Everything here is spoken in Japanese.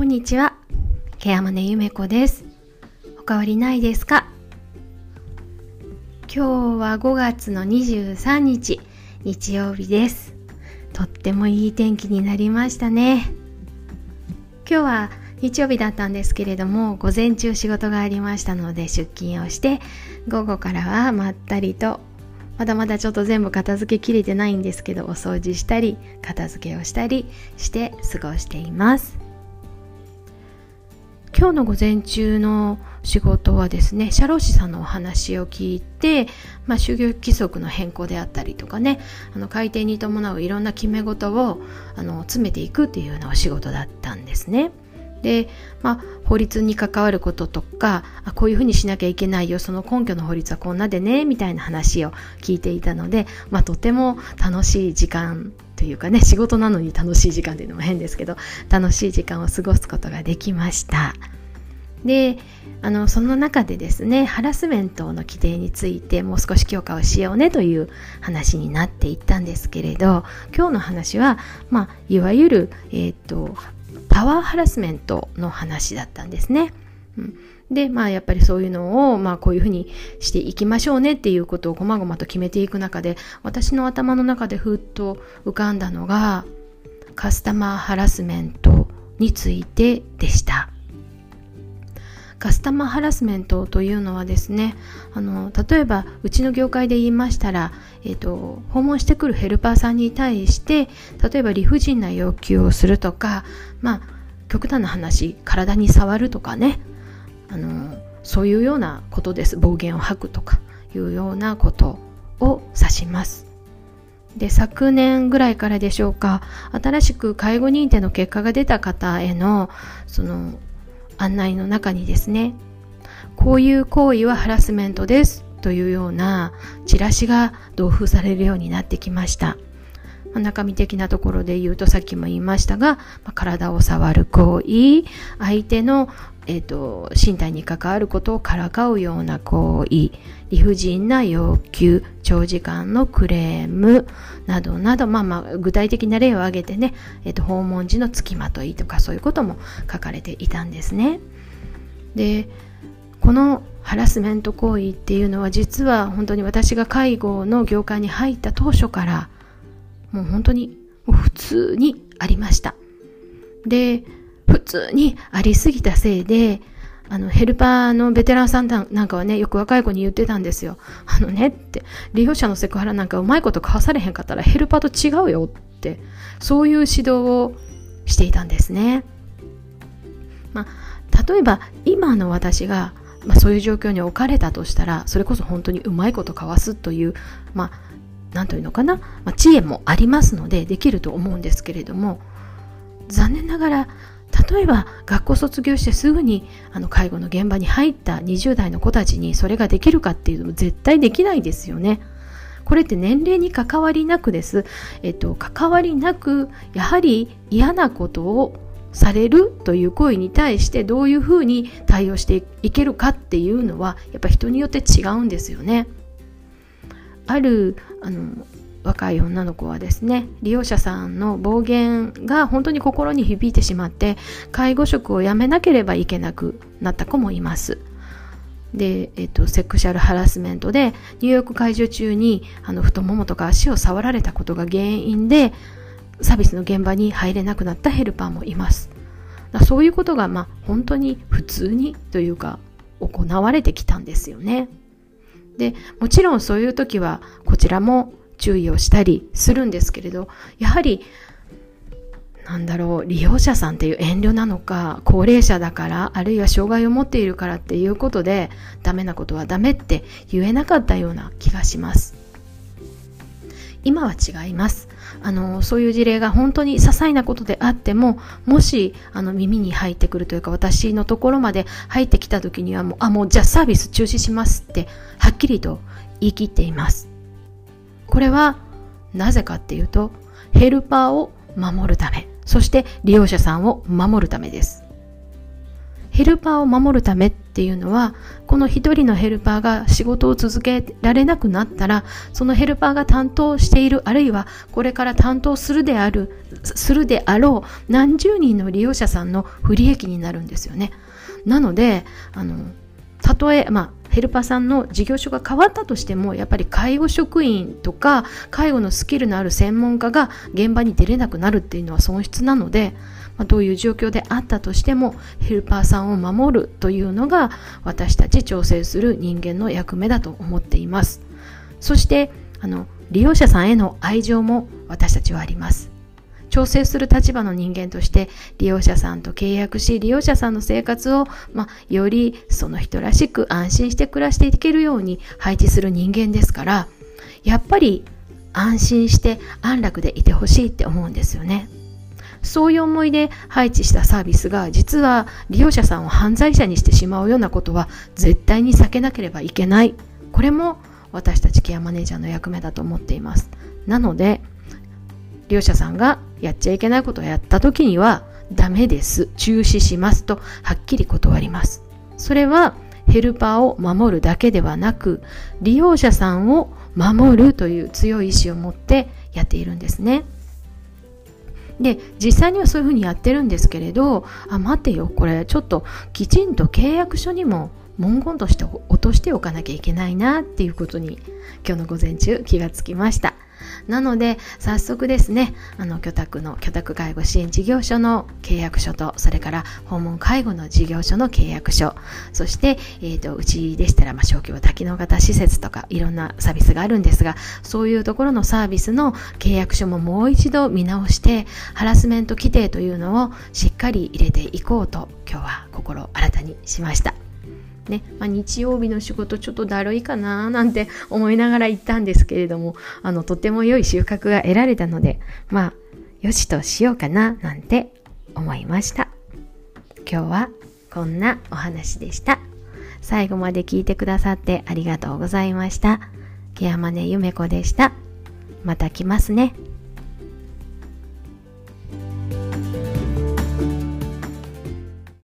こんにちは。ケアマネゆめこです。おかわりないですか？今日は5月の23日、日曜日です。とってもいい天気になりましたね。今日は日曜日だったんですけれども、午前中仕事がありましたので出勤をして、午後からはまったりとまだまだちょっと全部片付けきれてないんですけどお掃除したり片付けをしたりして過ごしています今日の午前中の仕事はですね社労士さんのお話を聞いて、まあ、就業規則の変更であったりとかねあの改定に伴ういろんな決め事をあの詰めていくっていうようなお仕事だったんですね。で、まあ、法律に関わることとかあこういうふうにしなきゃいけないよその根拠の法律はこんなでねみたいな話を聞いていたので、まあ、とても楽しい時間というかね仕事なのに楽しい時間っていうのも変ですけど楽しい時間を過ごすことができました。であのその中でですねハラスメントの規定についてもう少し強化をしようねという話になっていったんですけれど今日の話は、まあ、いわゆる、えーとパワーハラスメントの話だったんですね。うん、で、まあやっぱりそういうのを、まあこういうふうにしていきましょうねっていうことをごまごまと決めていく中で、私の頭の中でふっと浮かんだのが、カスタマーハラスメントについてでした。カスタマーハラスメントというのはですねあの例えばうちの業界で言いましたら、えーと、訪問してくるヘルパーさんに対して例えば理不尽な要求をするとかまあ極端な話体に触るとかねあのそういうようなことです。暴言を吐くとかいうようなことを指します。で昨年ぐらいからでしょうか新しく介護認定の結果が出た方へのその案内の中にですねこういう行為はハラスメントですというようなチラシが同封されるようになってきました。中身的なところで言うとさっきも言いましたが、ま体を触る行為、相手の、えーと、身体に関わることをからかうような行為、理不尽な要求、長時間のクレームなどなど、まあまあ具体的な例を挙げてね、えーと訪問時の付きまといとかそういうことも書かれていたんですね。で、このハラスメント行為っていうのは実は本当に私が介護の業界に入った当初からもう本当に普通にありました。で、普通にありすぎたせいで、あの、ヘルパーのベテランさんなんかはね、よく若い子に言ってたんですよ。あのねって、利用者のセクハラなんかうまいこと交わされへんかったらヘルパーと違うよって、そういう指導をしていたんですね。まあ、例えば今の私が、まあ、そういう状況に置かれたとしたら、それこそ本当にうまいこと交わすという、まあ、何というのかな、まあ、知恵もありますのでできると思うんですけれども残念ながら例えば学校卒業してすぐにあの介護の現場に入った20代の子たちにそれができるかっていうのも絶対できないですよね。これって年齢に関わりなくです。えっと、関わりなく、やはり嫌なことをされるという行為に対してどういうふうに対応していけるかっていうのはやっぱ人によって違うんですよね。あるあの若い女の子はですね利用者さんの暴言が本当に心に響いてしまって介護職を辞めなければいけなくなった子もいますで、えっと、セクシャルハラスメントで入浴介助中にあの太ももとか足を触られたことが原因でサービスの現場に入れなくなったヘルパーもいますそういうことが、まあ、本当に普通にというか行われてきたんですよね。でもちろんそういう時はこちらも注意をしたりするんですけれどやはりなんだろう利用者さんっていう遠慮なのか高齢者だからあるいは障害を持っているからっていうことでダメなことはダメって言えなかったような気がします。今は違います。あのそういう事例が本当に些細なことであってももしあの耳に入ってくるというか私のところまで入ってきた時にはもうあもうじゃあサービス中止しますってはっきりと言い切っています。これはなぜかっていうとヘルパーを守るためそして利用者さんを守るためです。ヘルパーを守るためっていうのはこの1人のヘルパーが仕事を続けられなくなったらそのヘルパーが担当しているあるいはこれから担当するであるするであろう何十人の利用者さんの不利益になるんですよね。なのであのたとえまあヘルパーさんの事業所が変わったとしてもやっぱり介護職員とか介護のスキルのある専門家が現場に出れなくなるっていうのは損失なので、まあ、どういう状況であったとしてもヘルパーさんを守るというのが私たち調整する人間の役目だと思っています。そしてあの利用者さんへの愛情も私たちはあります。調整する立場の人間として利用者さんと契約し利用者さんの生活を、まあ、よりその人らしく安心して暮らしていけるように配置する人間ですからやっぱり安心して安楽でいてほしいって思うんですよね。そういう思いで配置したサービスが実は利用者さんを犯罪者にしてしまうようなことは絶対に避けなければいけない。これも私たちケアマネージャーの役目だと思っています。なので、利用者さんがやっちゃいけないことをやった時にはダメです。中止しますとはっきり断ります。それはヘルパーを守るだけではなく利用者さんを守るという強い意志を持ってやっているんですね。で実際にはそういうふうにやってるんですけれどあ待てよこれちょっときちんと契約書にも文言として落としておかなきゃいけないなっていうことに今日の午前中気がつきました。なので早速ですねあの居宅の居宅介護支援事業所の契約書とそれから訪問介護の事業所の契約書そして、えーと、うちでしたら、まあ、小規模多機能型施設とかいろんなサービスがあるんですがそういうところのサービスの契約書ももう一度見直してハラスメント規定というのをしっかり入れていこうと今日は心新たにしました。ね、まあ、日曜日の仕事ちょっとだるいかななんて思いながら行ったんですけれども、あの、とても良い収穫が得られたので、まあ、よしとしようかななんて思いました。今日はこんなお話でした。最後まで聞いてくださってありがとうございました。ケアマネゆめこでした。また来ますね。